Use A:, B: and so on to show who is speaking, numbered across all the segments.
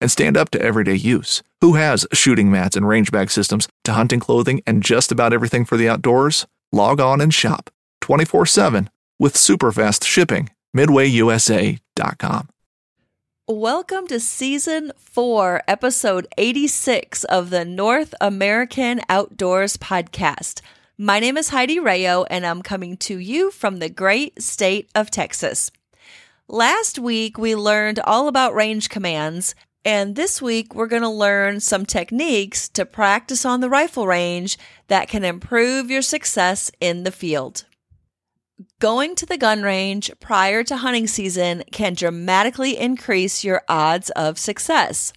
A: and stand up to everyday use. Who has shooting mats and range bag systems to hunting clothing and just about everything for the outdoors? Log on and shop 24 7 with super fast shipping. MidwayUSA.com.
B: Welcome to season four, episode 86 of the North American Outdoors Podcast. My name is Heidi Rayo, and I'm coming to you from the great state of Texas. Last week, we learned all about range commands, and this week, we're going to learn some techniques to practice on the rifle range that can improve your success in the field. Going to the gun range prior to hunting season can dramatically increase your odds of success.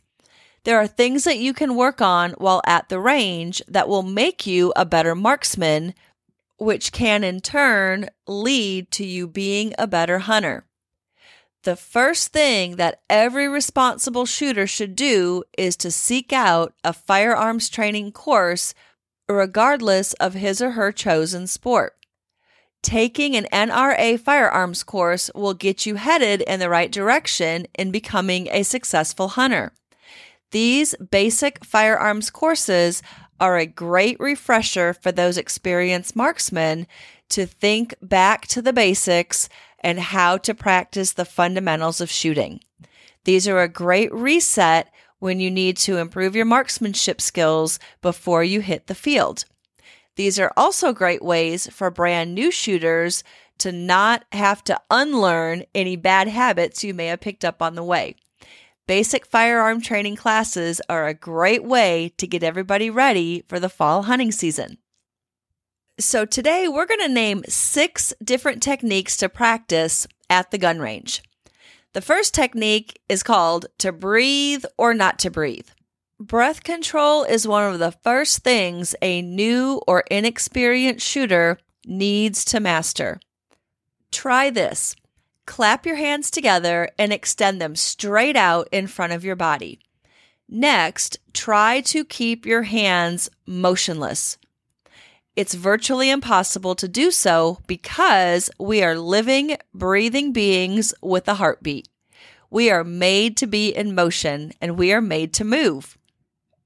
B: There are things that you can work on while at the range that will make you a better marksman, which can in turn lead to you being a better hunter. The first thing that every responsible shooter should do is to seek out a firearms training course, regardless of his or her chosen sport. Taking an NRA firearms course will get you headed in the right direction in becoming a successful hunter. These basic firearms courses are a great refresher for those experienced marksmen to think back to the basics and how to practice the fundamentals of shooting. These are a great reset when you need to improve your marksmanship skills before you hit the field. These are also great ways for brand new shooters to not have to unlearn any bad habits you may have picked up on the way. Basic firearm training classes are a great way to get everybody ready for the fall hunting season. So, today we're going to name six different techniques to practice at the gun range. The first technique is called to breathe or not to breathe. Breath control is one of the first things a new or inexperienced shooter needs to master. Try this clap your hands together and extend them straight out in front of your body. Next, try to keep your hands motionless. It's virtually impossible to do so because we are living, breathing beings with a heartbeat. We are made to be in motion and we are made to move.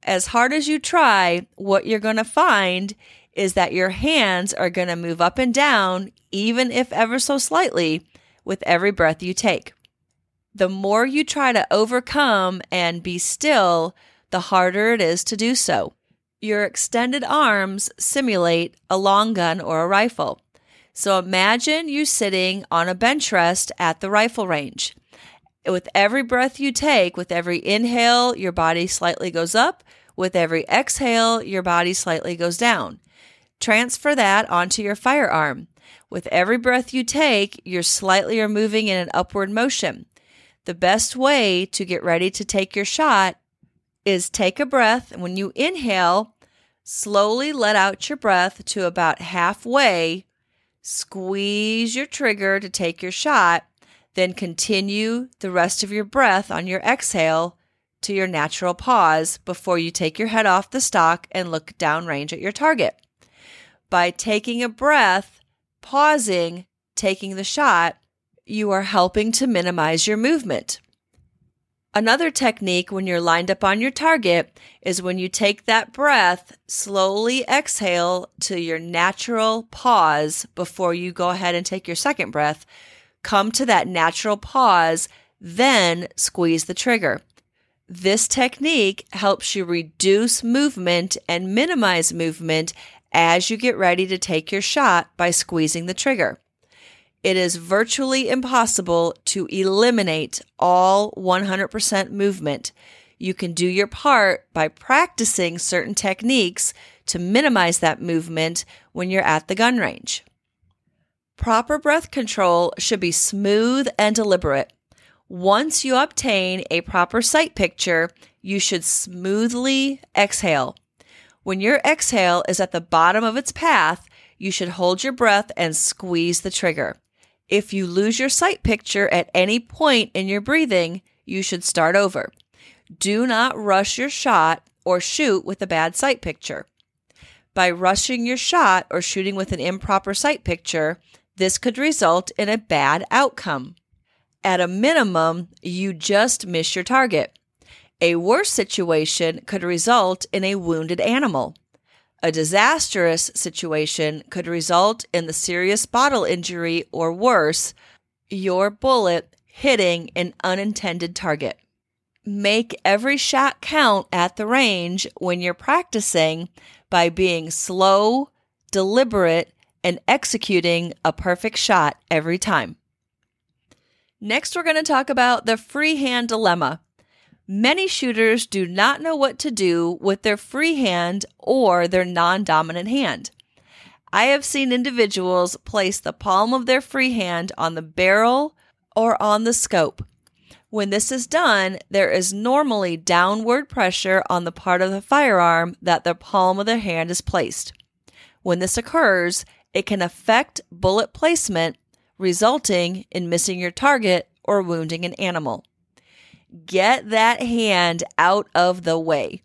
B: As hard as you try, what you're going to find is that your hands are going to move up and down, even if ever so slightly, with every breath you take. The more you try to overcome and be still, the harder it is to do so. Your extended arms simulate a long gun or a rifle. So imagine you sitting on a bench rest at the rifle range. With every breath you take, with every inhale, your body slightly goes up. With every exhale, your body slightly goes down. Transfer that onto your firearm. With every breath you take, you're slightly moving in an upward motion. The best way to get ready to take your shot is take a breath. And when you inhale, Slowly let out your breath to about halfway. Squeeze your trigger to take your shot. Then continue the rest of your breath on your exhale to your natural pause before you take your head off the stock and look downrange at your target. By taking a breath, pausing, taking the shot, you are helping to minimize your movement. Another technique when you're lined up on your target is when you take that breath, slowly exhale to your natural pause before you go ahead and take your second breath. Come to that natural pause, then squeeze the trigger. This technique helps you reduce movement and minimize movement as you get ready to take your shot by squeezing the trigger it is virtually impossible to eliminate all 100% movement. You can do your part by practicing certain techniques to minimize that movement when you're at the gun range. Proper breath control should be smooth and deliberate. Once you obtain a proper sight picture, you should smoothly exhale. When your exhale is at the bottom of its path, you should hold your breath and squeeze the trigger. If you lose your sight picture at any point in your breathing, you should start over. Do not rush your shot or shoot with a bad sight picture. By rushing your shot or shooting with an improper sight picture, this could result in a bad outcome. At a minimum, you just miss your target. A worse situation could result in a wounded animal. A disastrous situation could result in the serious bottle injury or worse, your bullet hitting an unintended target. Make every shot count at the range when you're practicing by being slow, deliberate, and executing a perfect shot every time. Next, we're going to talk about the freehand dilemma. Many shooters do not know what to do with their free hand or their non dominant hand. I have seen individuals place the palm of their free hand on the barrel or on the scope. When this is done, there is normally downward pressure on the part of the firearm that the palm of the hand is placed. When this occurs, it can affect bullet placement, resulting in missing your target or wounding an animal. Get that hand out of the way.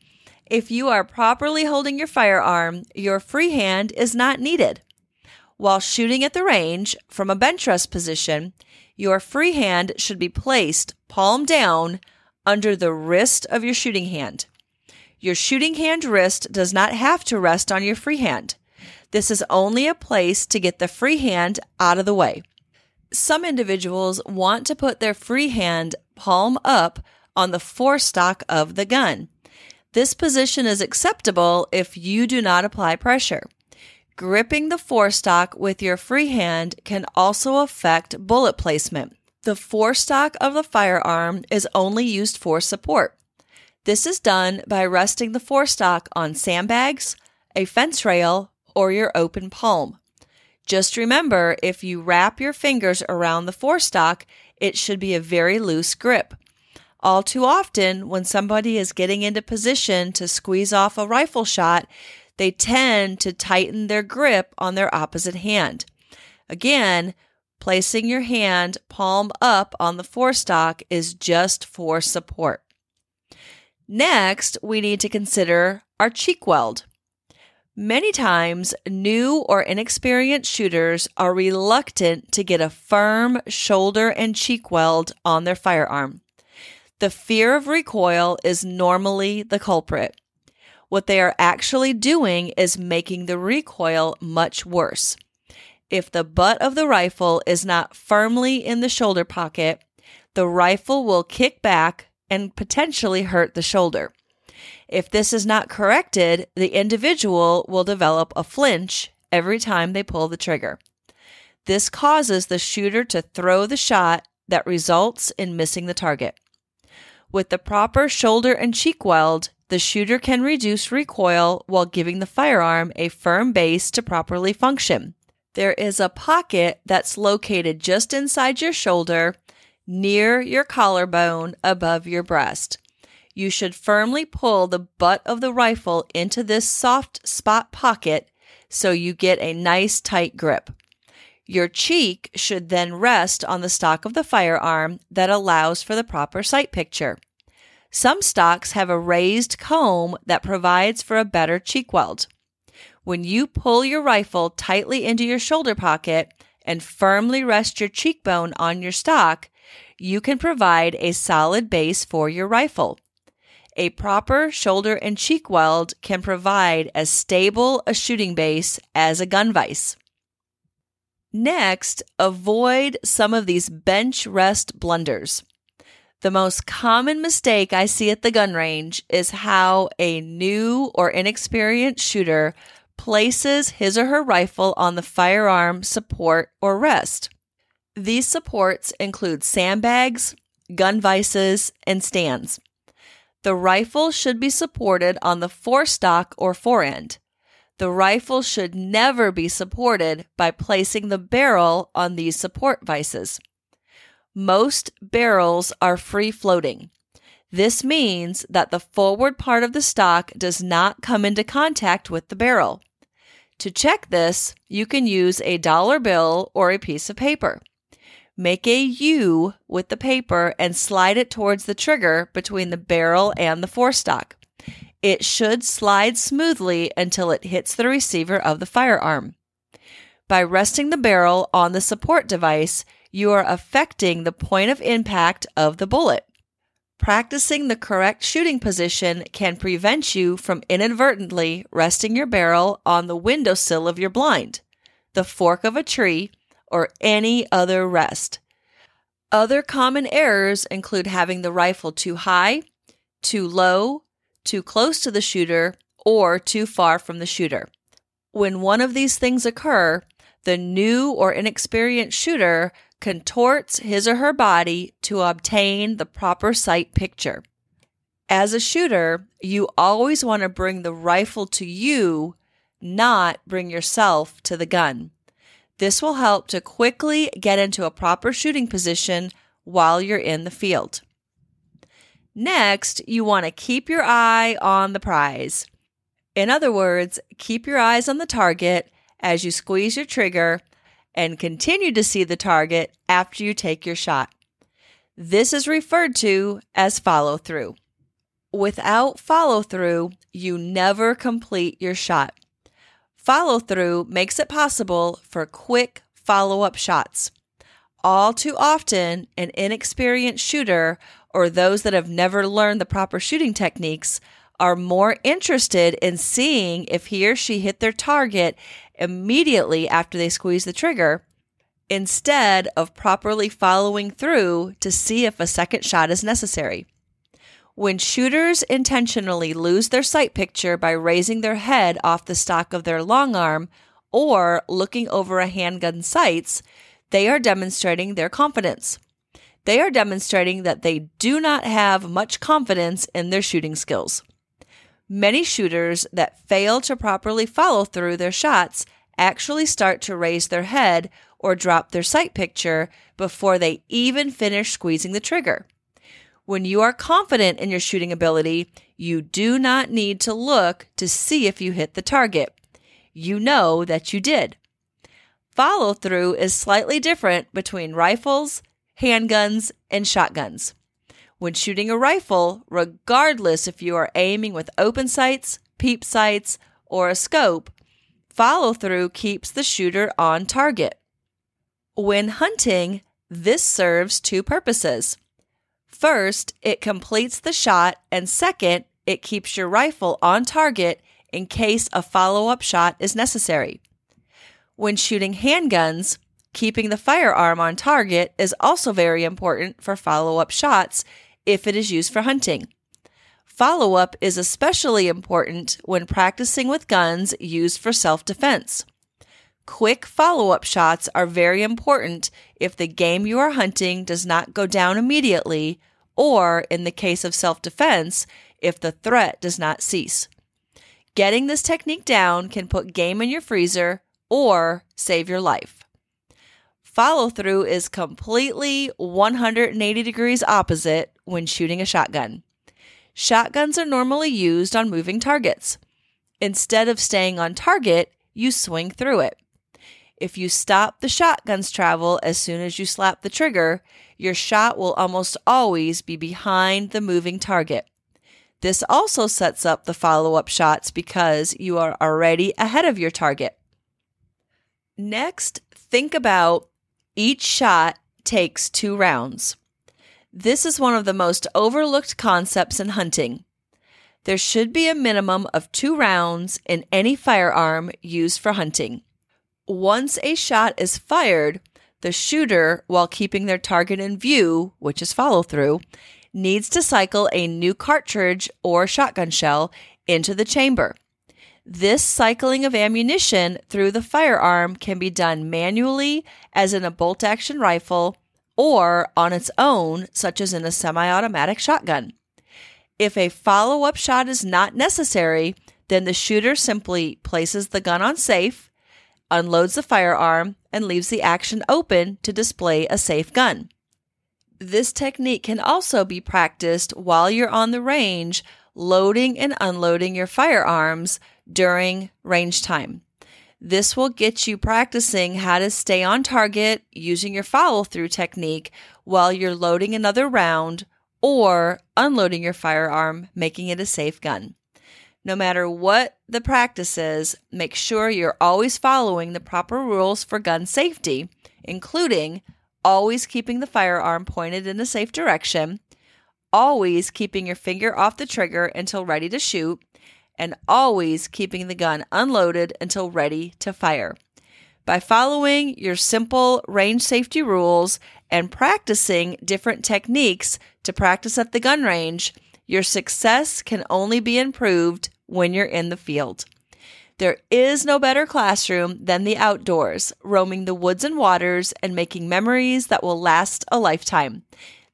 B: If you are properly holding your firearm, your free hand is not needed. While shooting at the range from a bench rest position, your free hand should be placed palm down under the wrist of your shooting hand. Your shooting hand wrist does not have to rest on your free hand. This is only a place to get the free hand out of the way. Some individuals want to put their free hand palm up on the forestock of the gun. This position is acceptable if you do not apply pressure. Gripping the forestock with your free hand can also affect bullet placement. The forestock of the firearm is only used for support. This is done by resting the forestock on sandbags, a fence rail, or your open palm. Just remember if you wrap your fingers around the forestock, it should be a very loose grip. All too often, when somebody is getting into position to squeeze off a rifle shot, they tend to tighten their grip on their opposite hand. Again, placing your hand palm up on the forestock is just for support. Next, we need to consider our cheek weld. Many times, new or inexperienced shooters are reluctant to get a firm shoulder and cheek weld on their firearm. The fear of recoil is normally the culprit. What they are actually doing is making the recoil much worse. If the butt of the rifle is not firmly in the shoulder pocket, the rifle will kick back and potentially hurt the shoulder. If this is not corrected, the individual will develop a flinch every time they pull the trigger. This causes the shooter to throw the shot that results in missing the target. With the proper shoulder and cheek weld, the shooter can reduce recoil while giving the firearm a firm base to properly function. There is a pocket that's located just inside your shoulder, near your collarbone, above your breast. You should firmly pull the butt of the rifle into this soft spot pocket so you get a nice tight grip. Your cheek should then rest on the stock of the firearm that allows for the proper sight picture. Some stocks have a raised comb that provides for a better cheek weld. When you pull your rifle tightly into your shoulder pocket and firmly rest your cheekbone on your stock, you can provide a solid base for your rifle. A proper shoulder and cheek weld can provide as stable a shooting base as a gun vise. Next, avoid some of these bench rest blunders. The most common mistake I see at the gun range is how a new or inexperienced shooter places his or her rifle on the firearm support or rest. These supports include sandbags, gun vices, and stands. The rifle should be supported on the forestock or forend. The rifle should never be supported by placing the barrel on these support vices. Most barrels are free floating. This means that the forward part of the stock does not come into contact with the barrel. To check this, you can use a dollar bill or a piece of paper. Make a U with the paper and slide it towards the trigger between the barrel and the forestock. It should slide smoothly until it hits the receiver of the firearm. By resting the barrel on the support device, you are affecting the point of impact of the bullet. Practicing the correct shooting position can prevent you from inadvertently resting your barrel on the windowsill of your blind, the fork of a tree, or any other rest. Other common errors include having the rifle too high, too low, too close to the shooter, or too far from the shooter. When one of these things occur, the new or inexperienced shooter contorts his or her body to obtain the proper sight picture. As a shooter, you always want to bring the rifle to you, not bring yourself to the gun. This will help to quickly get into a proper shooting position while you're in the field. Next, you want to keep your eye on the prize. In other words, keep your eyes on the target as you squeeze your trigger and continue to see the target after you take your shot. This is referred to as follow through. Without follow through, you never complete your shot. Follow through makes it possible for quick follow up shots. All too often, an inexperienced shooter or those that have never learned the proper shooting techniques are more interested in seeing if he or she hit their target immediately after they squeeze the trigger instead of properly following through to see if a second shot is necessary. When shooters intentionally lose their sight picture by raising their head off the stock of their long arm or looking over a handgun sights, they are demonstrating their confidence. They are demonstrating that they do not have much confidence in their shooting skills. Many shooters that fail to properly follow through their shots actually start to raise their head or drop their sight picture before they even finish squeezing the trigger. When you are confident in your shooting ability, you do not need to look to see if you hit the target. You know that you did. Follow through is slightly different between rifles, handguns, and shotguns. When shooting a rifle, regardless if you are aiming with open sights, peep sights, or a scope, follow through keeps the shooter on target. When hunting, this serves two purposes. First, it completes the shot, and second, it keeps your rifle on target in case a follow up shot is necessary. When shooting handguns, keeping the firearm on target is also very important for follow up shots if it is used for hunting. Follow up is especially important when practicing with guns used for self defense. Quick follow up shots are very important if the game you are hunting does not go down immediately, or in the case of self defense, if the threat does not cease. Getting this technique down can put game in your freezer or save your life. Follow through is completely 180 degrees opposite when shooting a shotgun. Shotguns are normally used on moving targets. Instead of staying on target, you swing through it. If you stop the shotgun's travel as soon as you slap the trigger, your shot will almost always be behind the moving target. This also sets up the follow up shots because you are already ahead of your target. Next, think about each shot takes two rounds. This is one of the most overlooked concepts in hunting. There should be a minimum of two rounds in any firearm used for hunting. Once a shot is fired, the shooter, while keeping their target in view, which is follow through, needs to cycle a new cartridge or shotgun shell into the chamber. This cycling of ammunition through the firearm can be done manually, as in a bolt action rifle, or on its own, such as in a semi automatic shotgun. If a follow up shot is not necessary, then the shooter simply places the gun on safe, unloads the firearm, and leaves the action open to display a safe gun. This technique can also be practiced while you're on the range, loading and unloading your firearms during range time. This will get you practicing how to stay on target using your follow through technique while you're loading another round or unloading your firearm, making it a safe gun. No matter what the practice is, make sure you're always following the proper rules for gun safety, including always keeping the firearm pointed in a safe direction, always keeping your finger off the trigger until ready to shoot, and always keeping the gun unloaded until ready to fire. By following your simple range safety rules and practicing different techniques to practice at the gun range, your success can only be improved when you're in the field. There is no better classroom than the outdoors, roaming the woods and waters and making memories that will last a lifetime.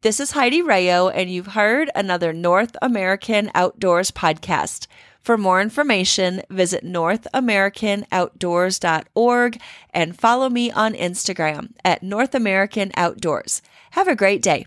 B: This is Heidi Rayo, and you've heard another North American Outdoors podcast. For more information, visit NorthAmericanOutdoors.org and follow me on Instagram at North American Outdoors. Have a great day.